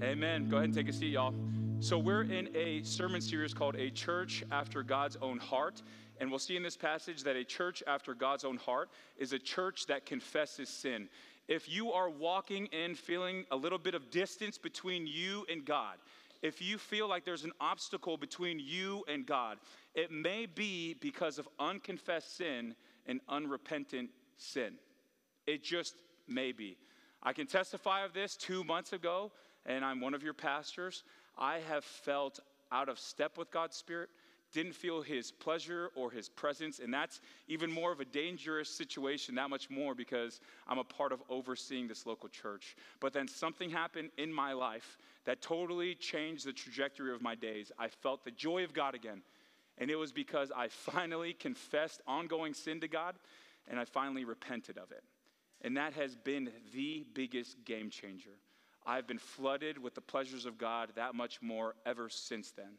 Amen. Go ahead and take a seat, y'all. So, we're in a sermon series called A Church After God's Own Heart. And we'll see in this passage that a church after God's own heart is a church that confesses sin. If you are walking in feeling a little bit of distance between you and God, if you feel like there's an obstacle between you and God, it may be because of unconfessed sin and unrepentant sin. It just may be. I can testify of this two months ago, and I'm one of your pastors. I have felt out of step with God's Spirit didn't feel his pleasure or his presence. And that's even more of a dangerous situation, that much more because I'm a part of overseeing this local church. But then something happened in my life that totally changed the trajectory of my days. I felt the joy of God again. And it was because I finally confessed ongoing sin to God and I finally repented of it. And that has been the biggest game changer. I've been flooded with the pleasures of God that much more ever since then.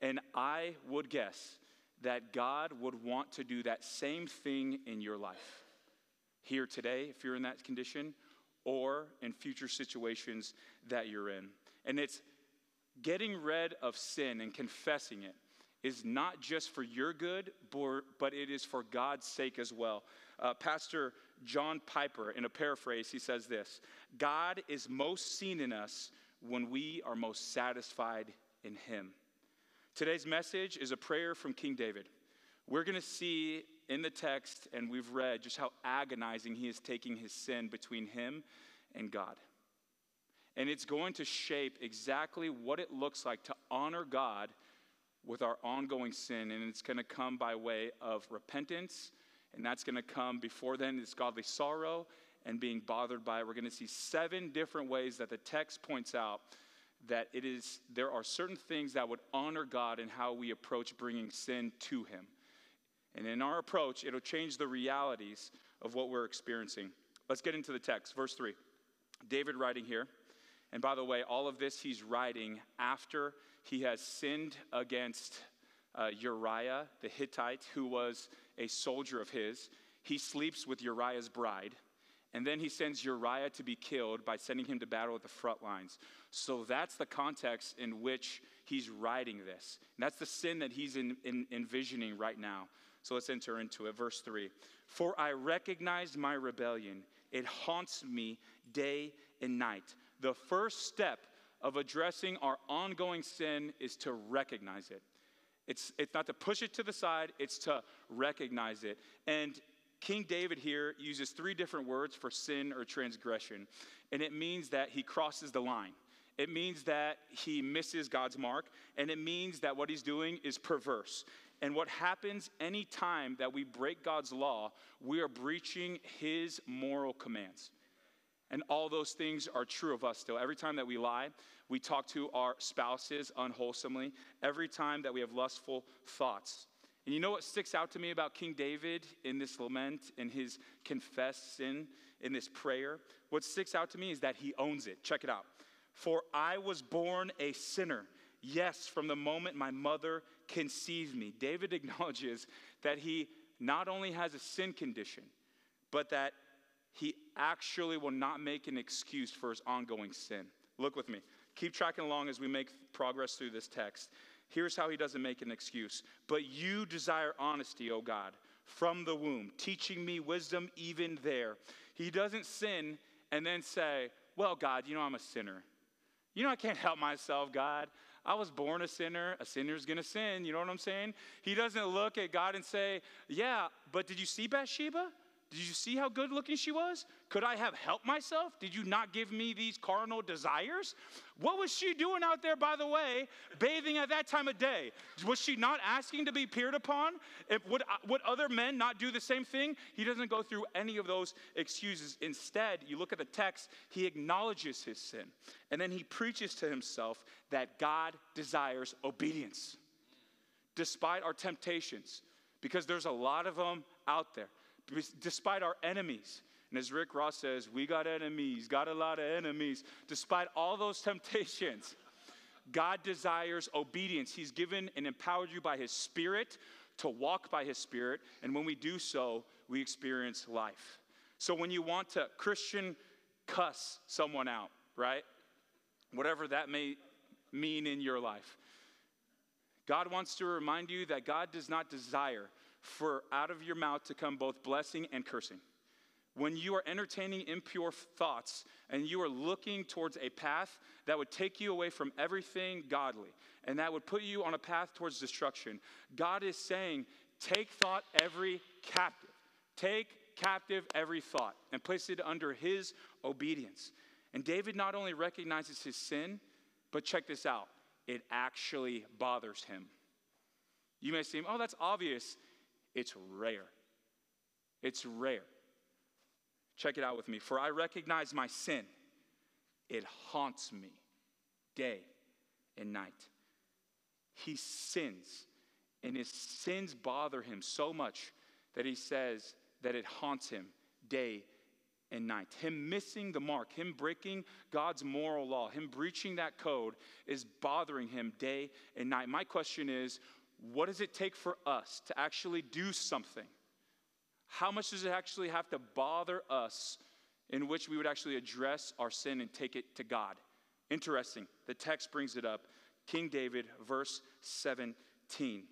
And I would guess that God would want to do that same thing in your life. Here today, if you're in that condition, or in future situations that you're in. And it's getting rid of sin and confessing it is not just for your good, but it is for God's sake as well. Uh, Pastor John Piper, in a paraphrase, he says this God is most seen in us when we are most satisfied in Him. Today's message is a prayer from King David. We're going to see in the text, and we've read just how agonizing he is taking his sin between him and God. And it's going to shape exactly what it looks like to honor God with our ongoing sin. And it's going to come by way of repentance, and that's going to come before then, it's godly sorrow and being bothered by it. We're going to see seven different ways that the text points out that it is there are certain things that would honor God in how we approach bringing sin to him. And in our approach, it'll change the realities of what we're experiencing. Let's get into the text. Verse 3. David writing here. And by the way, all of this he's writing after he has sinned against uh, Uriah the Hittite, who was a soldier of his. He sleeps with Uriah's bride. And then he sends Uriah to be killed by sending him to battle at the front lines. So that's the context in which he's writing this. And that's the sin that he's in, in, envisioning right now. So let's enter into it. Verse 3 For I recognize my rebellion, it haunts me day and night. The first step of addressing our ongoing sin is to recognize it. It's, it's not to push it to the side, it's to recognize it. And King David here uses three different words for sin or transgression, and it means that he crosses the line. It means that he misses God's mark, and it means that what he's doing is perverse. And what happens anytime that we break God's law, we are breaching his moral commands. And all those things are true of us still. Every time that we lie, we talk to our spouses unwholesomely. Every time that we have lustful thoughts, and you know what sticks out to me about King David in this lament, in his confessed sin, in this prayer? What sticks out to me is that he owns it. Check it out. For I was born a sinner. Yes, from the moment my mother conceived me. David acknowledges that he not only has a sin condition, but that he actually will not make an excuse for his ongoing sin. Look with me. Keep tracking along as we make progress through this text. Here's how he doesn't make an excuse. But you desire honesty, O God, from the womb, teaching me wisdom even there. He doesn't sin and then say, Well, God, you know I'm a sinner. You know I can't help myself, God. I was born a sinner. A sinner's gonna sin. You know what I'm saying? He doesn't look at God and say, Yeah, but did you see Bathsheba? Did you see how good looking she was? Could I have helped myself? Did you not give me these carnal desires? What was she doing out there, by the way, bathing at that time of day? Was she not asking to be peered upon? If, would, uh, would other men not do the same thing? He doesn't go through any of those excuses. Instead, you look at the text, he acknowledges his sin. And then he preaches to himself that God desires obedience despite our temptations, because there's a lot of them out there despite our enemies. And as Rick Ross says, we got enemies, got a lot of enemies. Despite all those temptations, God desires obedience. He's given and empowered you by His Spirit to walk by His Spirit. And when we do so, we experience life. So when you want to Christian cuss someone out, right? whatever that may mean in your life. God wants to remind you that God does not desire for out of your mouth to come both blessing and cursing. When you are entertaining impure thoughts and you are looking towards a path that would take you away from everything godly and that would put you on a path towards destruction, God is saying, Take thought every captive. Take captive every thought and place it under his obedience. And David not only recognizes his sin, but check this out it actually bothers him. You may seem, oh, that's obvious. It's rare. It's rare. Check it out with me. For I recognize my sin, it haunts me day and night. He sins, and his sins bother him so much that he says that it haunts him day and night. Him missing the mark, him breaking God's moral law, him breaching that code is bothering him day and night. My question is what does it take for us to actually do something? How much does it actually have to bother us in which we would actually address our sin and take it to God? Interesting. The text brings it up. King David, verse 17.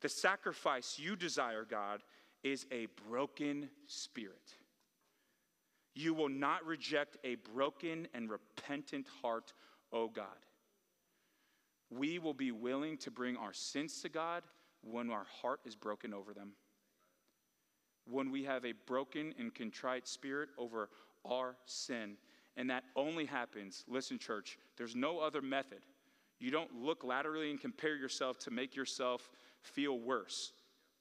The sacrifice you desire, God, is a broken spirit. You will not reject a broken and repentant heart, O God. We will be willing to bring our sins to God when our heart is broken over them. When we have a broken and contrite spirit over our sin. And that only happens, listen, church, there's no other method. You don't look laterally and compare yourself to make yourself feel worse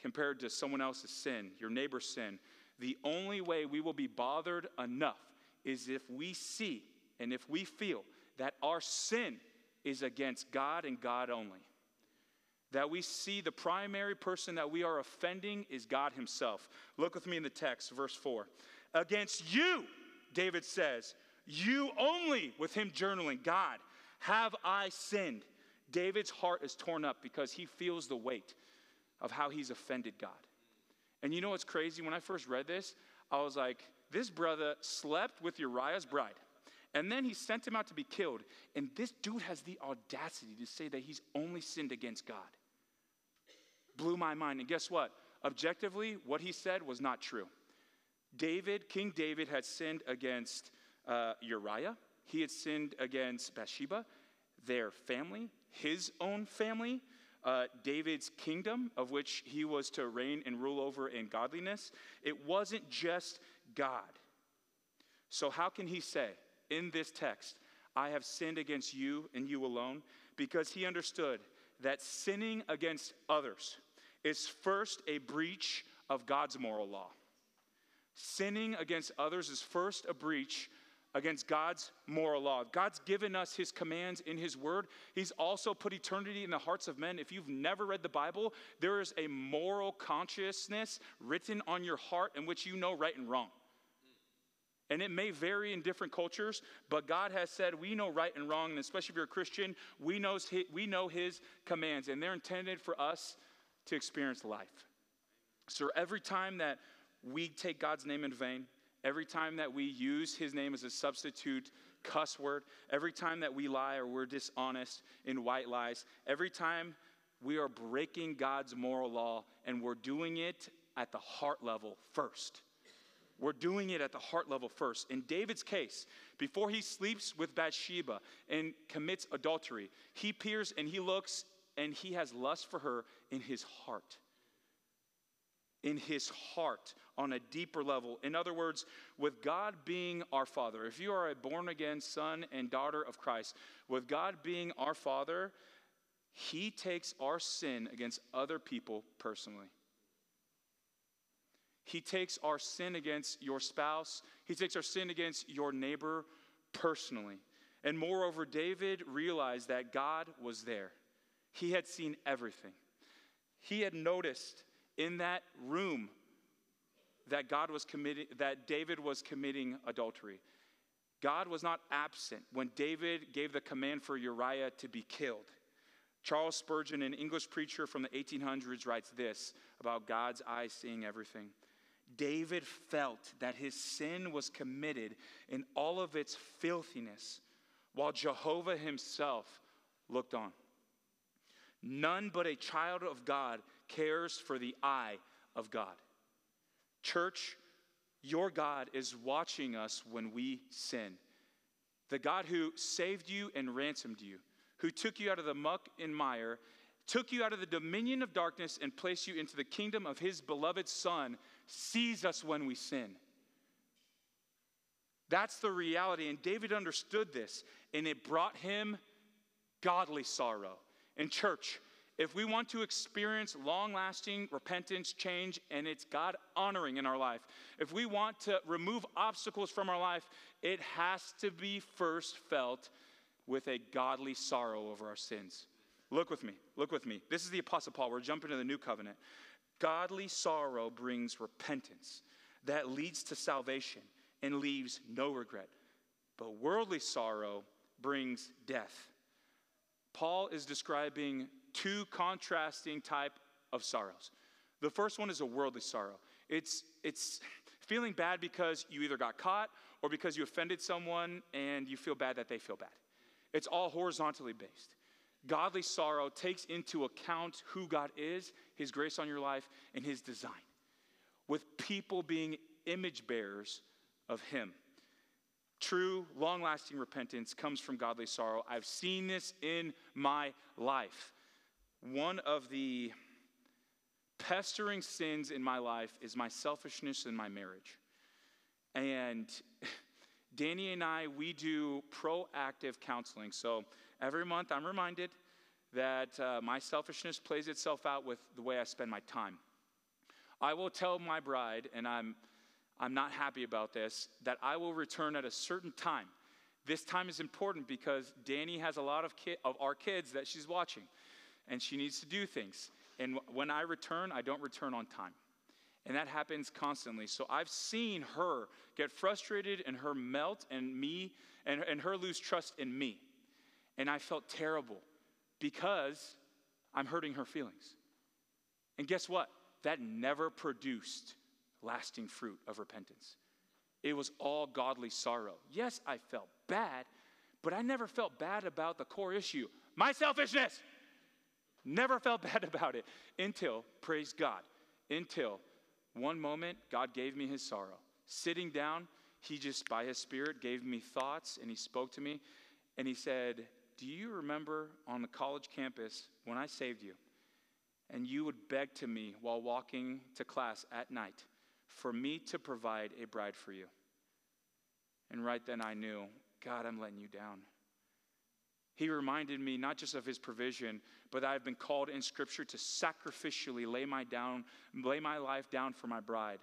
compared to someone else's sin, your neighbor's sin. The only way we will be bothered enough is if we see and if we feel that our sin is against God and God only. That we see the primary person that we are offending is God Himself. Look with me in the text, verse 4. Against you, David says, you only, with him journaling, God, have I sinned. David's heart is torn up because he feels the weight of how he's offended God. And you know what's crazy? When I first read this, I was like, this brother slept with Uriah's bride. And then he sent him out to be killed. And this dude has the audacity to say that he's only sinned against God. Blew my mind. And guess what? Objectively, what he said was not true. David, King David, had sinned against uh, Uriah, he had sinned against Bathsheba, their family, his own family uh, David's kingdom, of which he was to reign and rule over in godliness. It wasn't just God. So, how can he say in this text, I have sinned against you and you alone? Because he understood that sinning against others is first a breach of God's moral law. Sinning against others is first a breach against God's moral law. God's given us his commands in his word. He's also put eternity in the hearts of men. If you've never read the Bible, there is a moral consciousness written on your heart in which you know right and wrong. And it may vary in different cultures, but God has said we know right and wrong, and especially if you're a Christian, we, knows his, we know His commands, and they're intended for us to experience life. So every time that we take God's name in vain, every time that we use his name as a substitute cuss word, every time that we lie or we're dishonest in white lies, every time we are breaking God's moral law and we're doing it at the heart level first. We're doing it at the heart level first. In David's case, before he sleeps with Bathsheba and commits adultery, he peers and he looks and he has lust for her in his heart in his heart on a deeper level. In other words, with God being our Father, if you are a born again son and daughter of Christ, with God being our Father, he takes our sin against other people personally. He takes our sin against your spouse, he takes our sin against your neighbor personally. And moreover, David realized that God was there. He had seen everything. He had noticed in that room that God was committing, that David was committing adultery. God was not absent when David gave the command for Uriah to be killed. Charles Spurgeon, an English preacher from the 1800s, writes this about God's eyes seeing everything. David felt that his sin was committed in all of its filthiness while Jehovah himself looked on. None but a child of God cares for the eye of God. Church, your God is watching us when we sin. The God who saved you and ransomed you, who took you out of the muck and mire, took you out of the dominion of darkness and placed you into the kingdom of his beloved Son, sees us when we sin. That's the reality. And David understood this, and it brought him godly sorrow. In church, if we want to experience long lasting repentance, change, and it's God honoring in our life, if we want to remove obstacles from our life, it has to be first felt with a godly sorrow over our sins. Look with me, look with me. This is the Apostle Paul. We're jumping to the new covenant. Godly sorrow brings repentance that leads to salvation and leaves no regret. But worldly sorrow brings death. Paul is describing two contrasting type of sorrows. The first one is a worldly sorrow. It's it's feeling bad because you either got caught or because you offended someone and you feel bad that they feel bad. It's all horizontally based. Godly sorrow takes into account who God is, His grace on your life, and His design, with people being image bearers of Him. True, long lasting repentance comes from godly sorrow. I've seen this in my life. One of the pestering sins in my life is my selfishness in my marriage. And Danny and I, we do proactive counseling. So every month I'm reminded that uh, my selfishness plays itself out with the way I spend my time. I will tell my bride, and I'm I'm not happy about this, that I will return at a certain time. This time is important because Danny has a lot of, ki- of our kids that she's watching, and she needs to do things. And when I return, I don't return on time. And that happens constantly. So I've seen her get frustrated and her melt and me and, and her lose trust in me. And I felt terrible because I'm hurting her feelings. And guess what? That never produced lasting fruit of repentance. It was all godly sorrow. Yes, I felt bad, but I never felt bad about the core issue my selfishness. Never felt bad about it until, praise God, until one moment God gave me his sorrow. Sitting down, he just, by his spirit, gave me thoughts and he spoke to me and he said, Do you remember on the college campus when I saved you? And you would beg to me while walking to class at night for me to provide a bride for you. And right then I knew, God, I'm letting you down. He reminded me not just of his provision, but I've been called in scripture to sacrificially lay my down, lay my life down for my bride.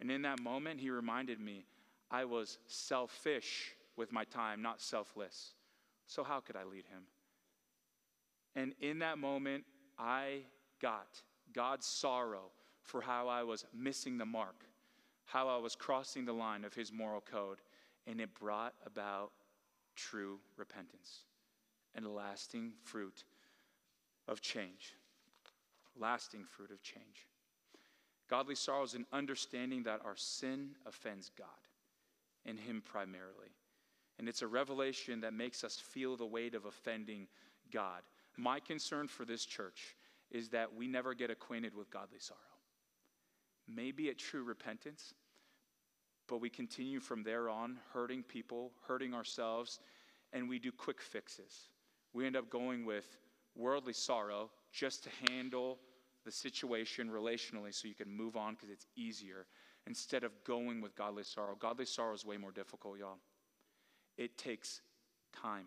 And in that moment, he reminded me I was selfish with my time, not selfless. So how could I lead him? And in that moment, I got God's sorrow for how I was missing the mark, how I was crossing the line of his moral code, and it brought about true repentance and lasting fruit of change. Lasting fruit of change. Godly sorrow is an understanding that our sin offends God and Him primarily. And it's a revelation that makes us feel the weight of offending God. My concern for this church is that we never get acquainted with godly sorrow maybe at true repentance, but we continue from there on hurting people, hurting ourselves, and we do quick fixes. We end up going with worldly sorrow just to handle the situation relationally so you can move on because it's easier instead of going with godly sorrow. Godly sorrow is way more difficult, y'all. It takes time.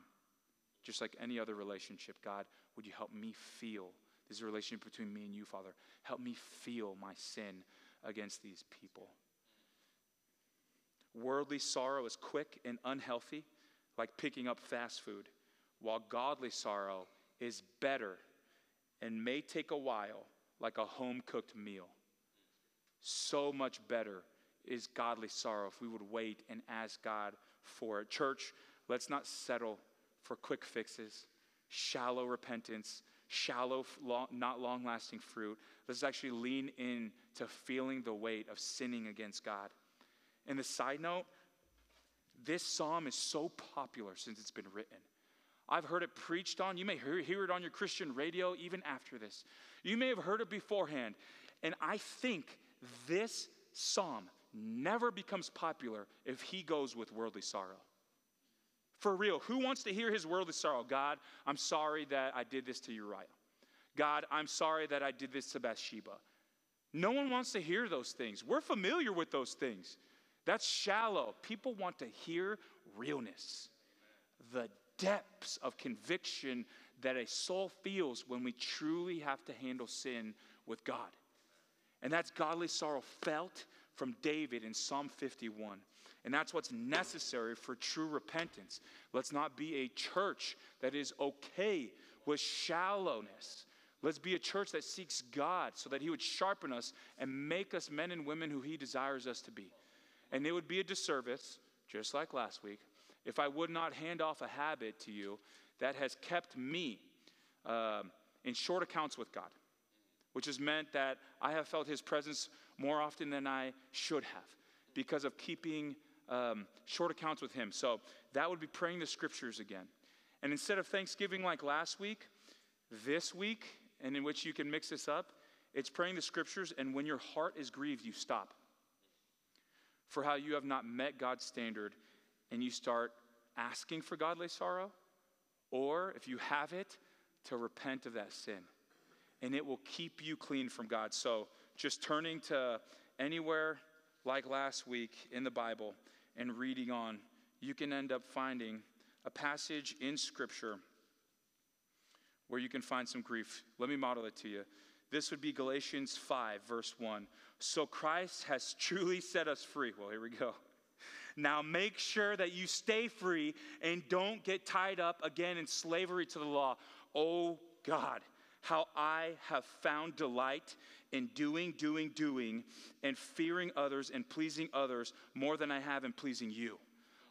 Just like any other relationship, God, would you help me feel? This is a relationship between me and you, Father. Help me feel my sin against these people. Worldly sorrow is quick and unhealthy, like picking up fast food, while godly sorrow is better and may take a while, like a home cooked meal. So much better is godly sorrow if we would wait and ask God for it. Church, let's not settle for quick fixes, shallow repentance, shallow, not long lasting fruit. Let's actually lean in to feeling the weight of sinning against God. And the side note, this psalm is so popular since it's been written. I've heard it preached on. You may hear it on your Christian radio even after this. You may have heard it beforehand. And I think this psalm never becomes popular if he goes with worldly sorrow. For real, who wants to hear his worldly sorrow? God, I'm sorry that I did this to Uriah. God, I'm sorry that I did this to Bathsheba. No one wants to hear those things. We're familiar with those things. That's shallow. People want to hear realness, the depths of conviction that a soul feels when we truly have to handle sin with God. And that's godly sorrow felt from David in Psalm 51. And that's what's necessary for true repentance. Let's not be a church that is okay with shallowness. Let's be a church that seeks God so that He would sharpen us and make us men and women who He desires us to be. And it would be a disservice, just like last week, if I would not hand off a habit to you that has kept me um, in short accounts with God, which has meant that I have felt His presence more often than I should have because of keeping um, short accounts with Him. So that would be praying the scriptures again. And instead of Thanksgiving like last week, this week, and in which you can mix this up, it's praying the scriptures, and when your heart is grieved, you stop. For how you have not met God's standard, and you start asking for godly sorrow, or if you have it, to repent of that sin. And it will keep you clean from God. So just turning to anywhere like last week in the Bible and reading on, you can end up finding a passage in Scripture where you can find some grief. Let me model it to you. This would be Galatians 5, verse 1. So Christ has truly set us free. Well, here we go. Now make sure that you stay free and don't get tied up again in slavery to the law. Oh God, how I have found delight in doing, doing, doing, and fearing others and pleasing others more than I have in pleasing you.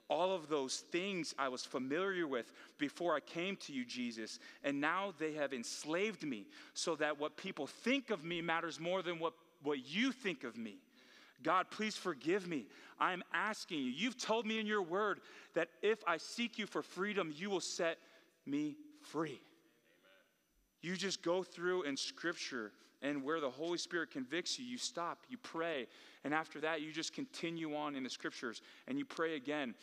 All of those things I was familiar with before I came to you, Jesus, and now they have enslaved me so that what people think of me matters more than what, what you think of me. God, please forgive me. I'm asking you. You've told me in your word that if I seek you for freedom, you will set me free. You just go through in Scripture, and where the Holy Spirit convicts you, you stop, you pray, and after that, you just continue on in the Scriptures and you pray again.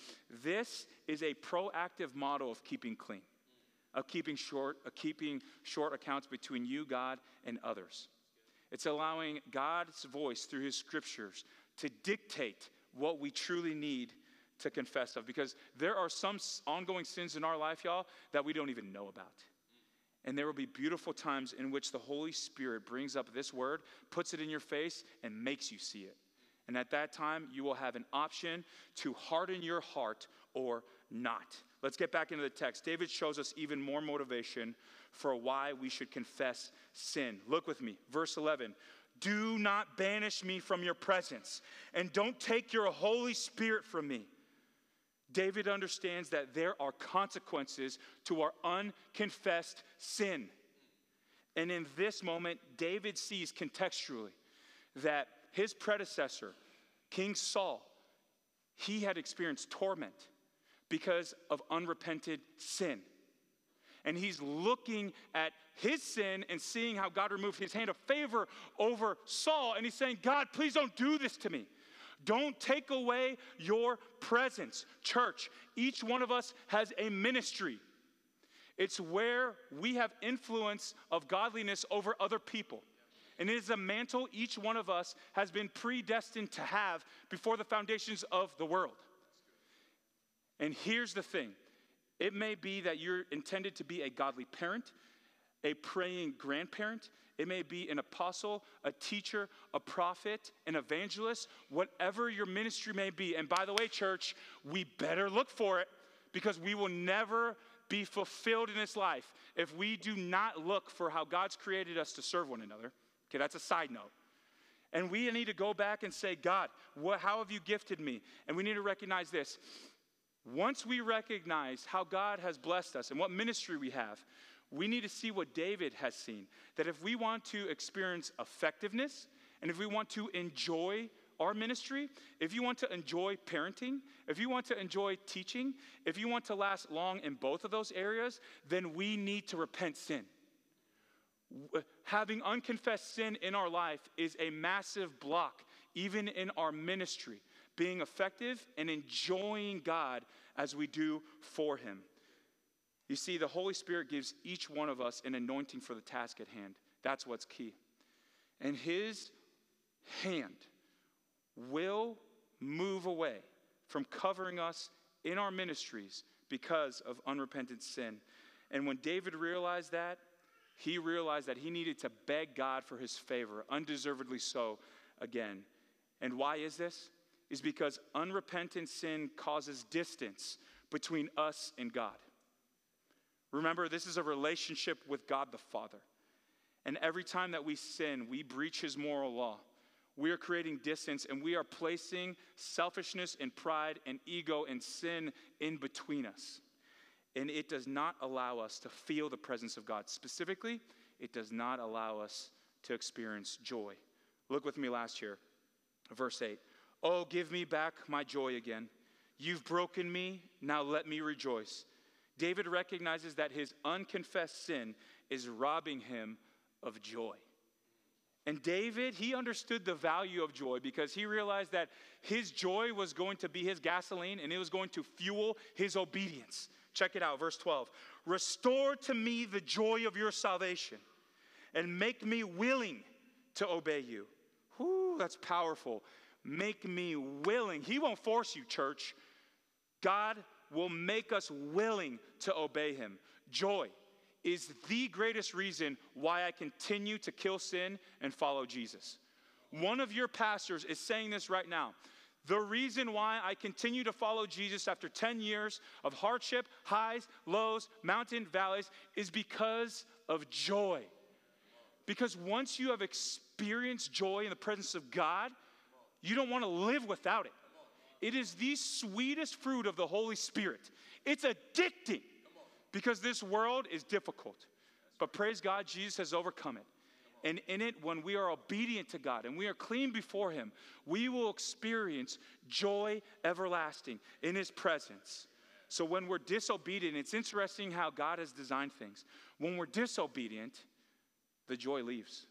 This is a proactive model of keeping clean, of keeping short, of keeping short accounts between you, God, and others. It's allowing God's voice through His Scriptures to dictate what we truly need to confess of because there are some ongoing sins in our life, y'all, that we don't even know about. And there will be beautiful times in which the Holy Spirit brings up this word, puts it in your face, and makes you see it. And at that time, you will have an option to harden your heart or not. Let's get back into the text. David shows us even more motivation for why we should confess sin. Look with me, verse 11. Do not banish me from your presence, and don't take your Holy Spirit from me. David understands that there are consequences to our unconfessed sin. And in this moment, David sees contextually that his predecessor, King Saul, he had experienced torment because of unrepented sin. And he's looking at his sin and seeing how God removed his hand of favor over Saul. And he's saying, God, please don't do this to me. Don't take away your presence. Church, each one of us has a ministry. It's where we have influence of godliness over other people. And it is a mantle each one of us has been predestined to have before the foundations of the world. And here's the thing it may be that you're intended to be a godly parent, a praying grandparent, it may be an apostle, a teacher, a prophet, an evangelist, whatever your ministry may be. And by the way, church, we better look for it because we will never be fulfilled in this life if we do not look for how God's created us to serve one another. Okay, that's a side note. And we need to go back and say, God, what, how have you gifted me? And we need to recognize this. Once we recognize how God has blessed us and what ministry we have, we need to see what David has seen. That if we want to experience effectiveness and if we want to enjoy our ministry, if you want to enjoy parenting, if you want to enjoy teaching, if you want to last long in both of those areas, then we need to repent sin. Having unconfessed sin in our life is a massive block, even in our ministry, being effective and enjoying God as we do for Him. You see, the Holy Spirit gives each one of us an anointing for the task at hand. That's what's key. And His hand will move away from covering us in our ministries because of unrepentant sin. And when David realized that, he realized that he needed to beg God for his favor, undeservedly so, again. And why is this? Is because unrepentant sin causes distance between us and God. Remember, this is a relationship with God the Father. And every time that we sin, we breach his moral law. We are creating distance and we are placing selfishness and pride and ego and sin in between us. And it does not allow us to feel the presence of God. Specifically, it does not allow us to experience joy. Look with me last year, verse 8. Oh, give me back my joy again. You've broken me, now let me rejoice. David recognizes that his unconfessed sin is robbing him of joy. And David, he understood the value of joy because he realized that his joy was going to be his gasoline and it was going to fuel his obedience. Check it out, verse 12. Restore to me the joy of your salvation and make me willing to obey you. Whoo, that's powerful. Make me willing. He won't force you, church. God will make us willing to obey him. Joy is the greatest reason why I continue to kill sin and follow Jesus. One of your pastors is saying this right now. The reason why I continue to follow Jesus after 10 years of hardship, highs, lows, mountain, valleys, is because of joy. Because once you have experienced joy in the presence of God, you don't want to live without it. It is the sweetest fruit of the Holy Spirit. It's addicting because this world is difficult. But praise God, Jesus has overcome it. And in it, when we are obedient to God and we are clean before Him, we will experience joy everlasting in His presence. So when we're disobedient, it's interesting how God has designed things. When we're disobedient, the joy leaves.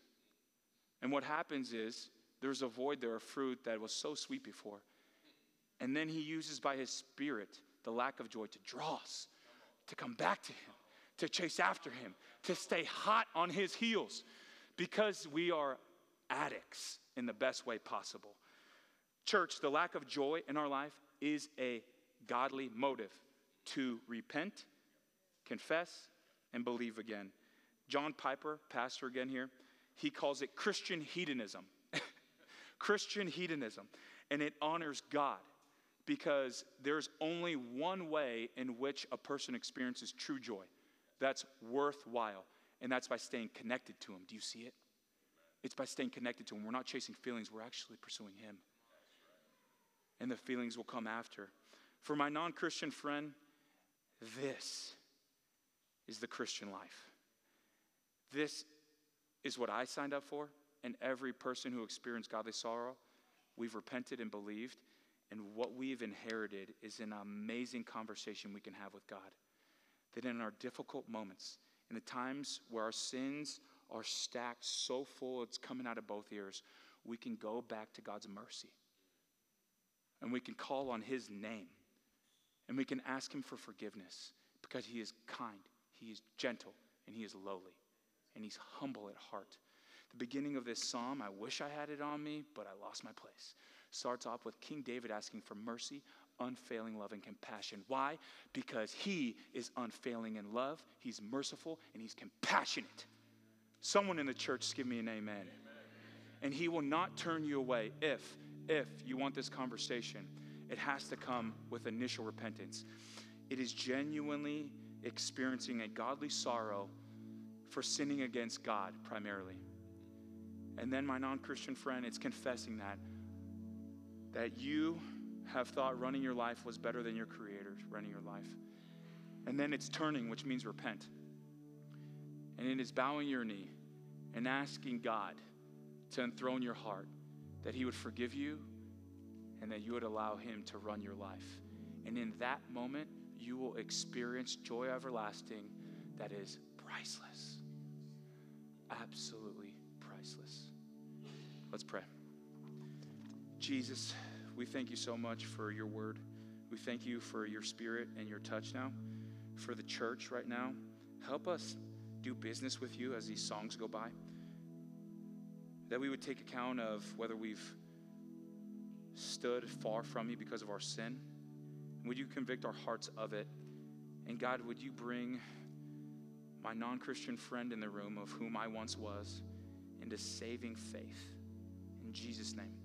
And what happens is there's a void there, a fruit that was so sweet before. And then He uses by His Spirit the lack of joy to draw us to come back to Him, to chase after Him, to stay hot on His heels because we are addicts in the best way possible. Church, the lack of joy in our life is a godly motive to repent, confess, and believe again. John Piper, pastor again here, he calls it Christian hedonism. Christian hedonism. And it honors God because there's only one way in which a person experiences true joy that's worthwhile, and that's by staying connected to Him. Do you see it? It's by staying connected to Him. We're not chasing feelings, we're actually pursuing Him. And the feelings will come after. For my non Christian friend, this is the Christian life. This is what I signed up for, and every person who experienced godly sorrow, we've repented and believed and what we've inherited is an amazing conversation we can have with God. That in our difficult moments, in the times where our sins are stacked so full it's coming out of both ears, we can go back to God's mercy. And we can call on His name. And we can ask Him for forgiveness because He is kind, He is gentle, and He is lowly, and He's humble at heart. The beginning of this psalm, I wish I had it on me, but I lost my place starts off with King David asking for mercy, unfailing love, and compassion. Why? Because he is unfailing in love, he's merciful, and he's compassionate. Someone in the church give me an amen. amen. And he will not turn you away if, if you want this conversation. It has to come with initial repentance. It is genuinely experiencing a godly sorrow for sinning against God primarily. And then, my non Christian friend, it's confessing that that you have thought running your life was better than your creator running your life. And then it's turning, which means repent. And it is bowing your knee and asking God to enthrone your heart, that He would forgive you, and that you would allow Him to run your life. And in that moment, you will experience joy everlasting that is priceless. Absolutely priceless. Let's pray. Jesus, we thank you so much for your word. We thank you for your spirit and your touch now, for the church right now. Help us do business with you as these songs go by. That we would take account of whether we've stood far from you because of our sin. Would you convict our hearts of it? And God, would you bring my non Christian friend in the room, of whom I once was, into saving faith? In Jesus' name.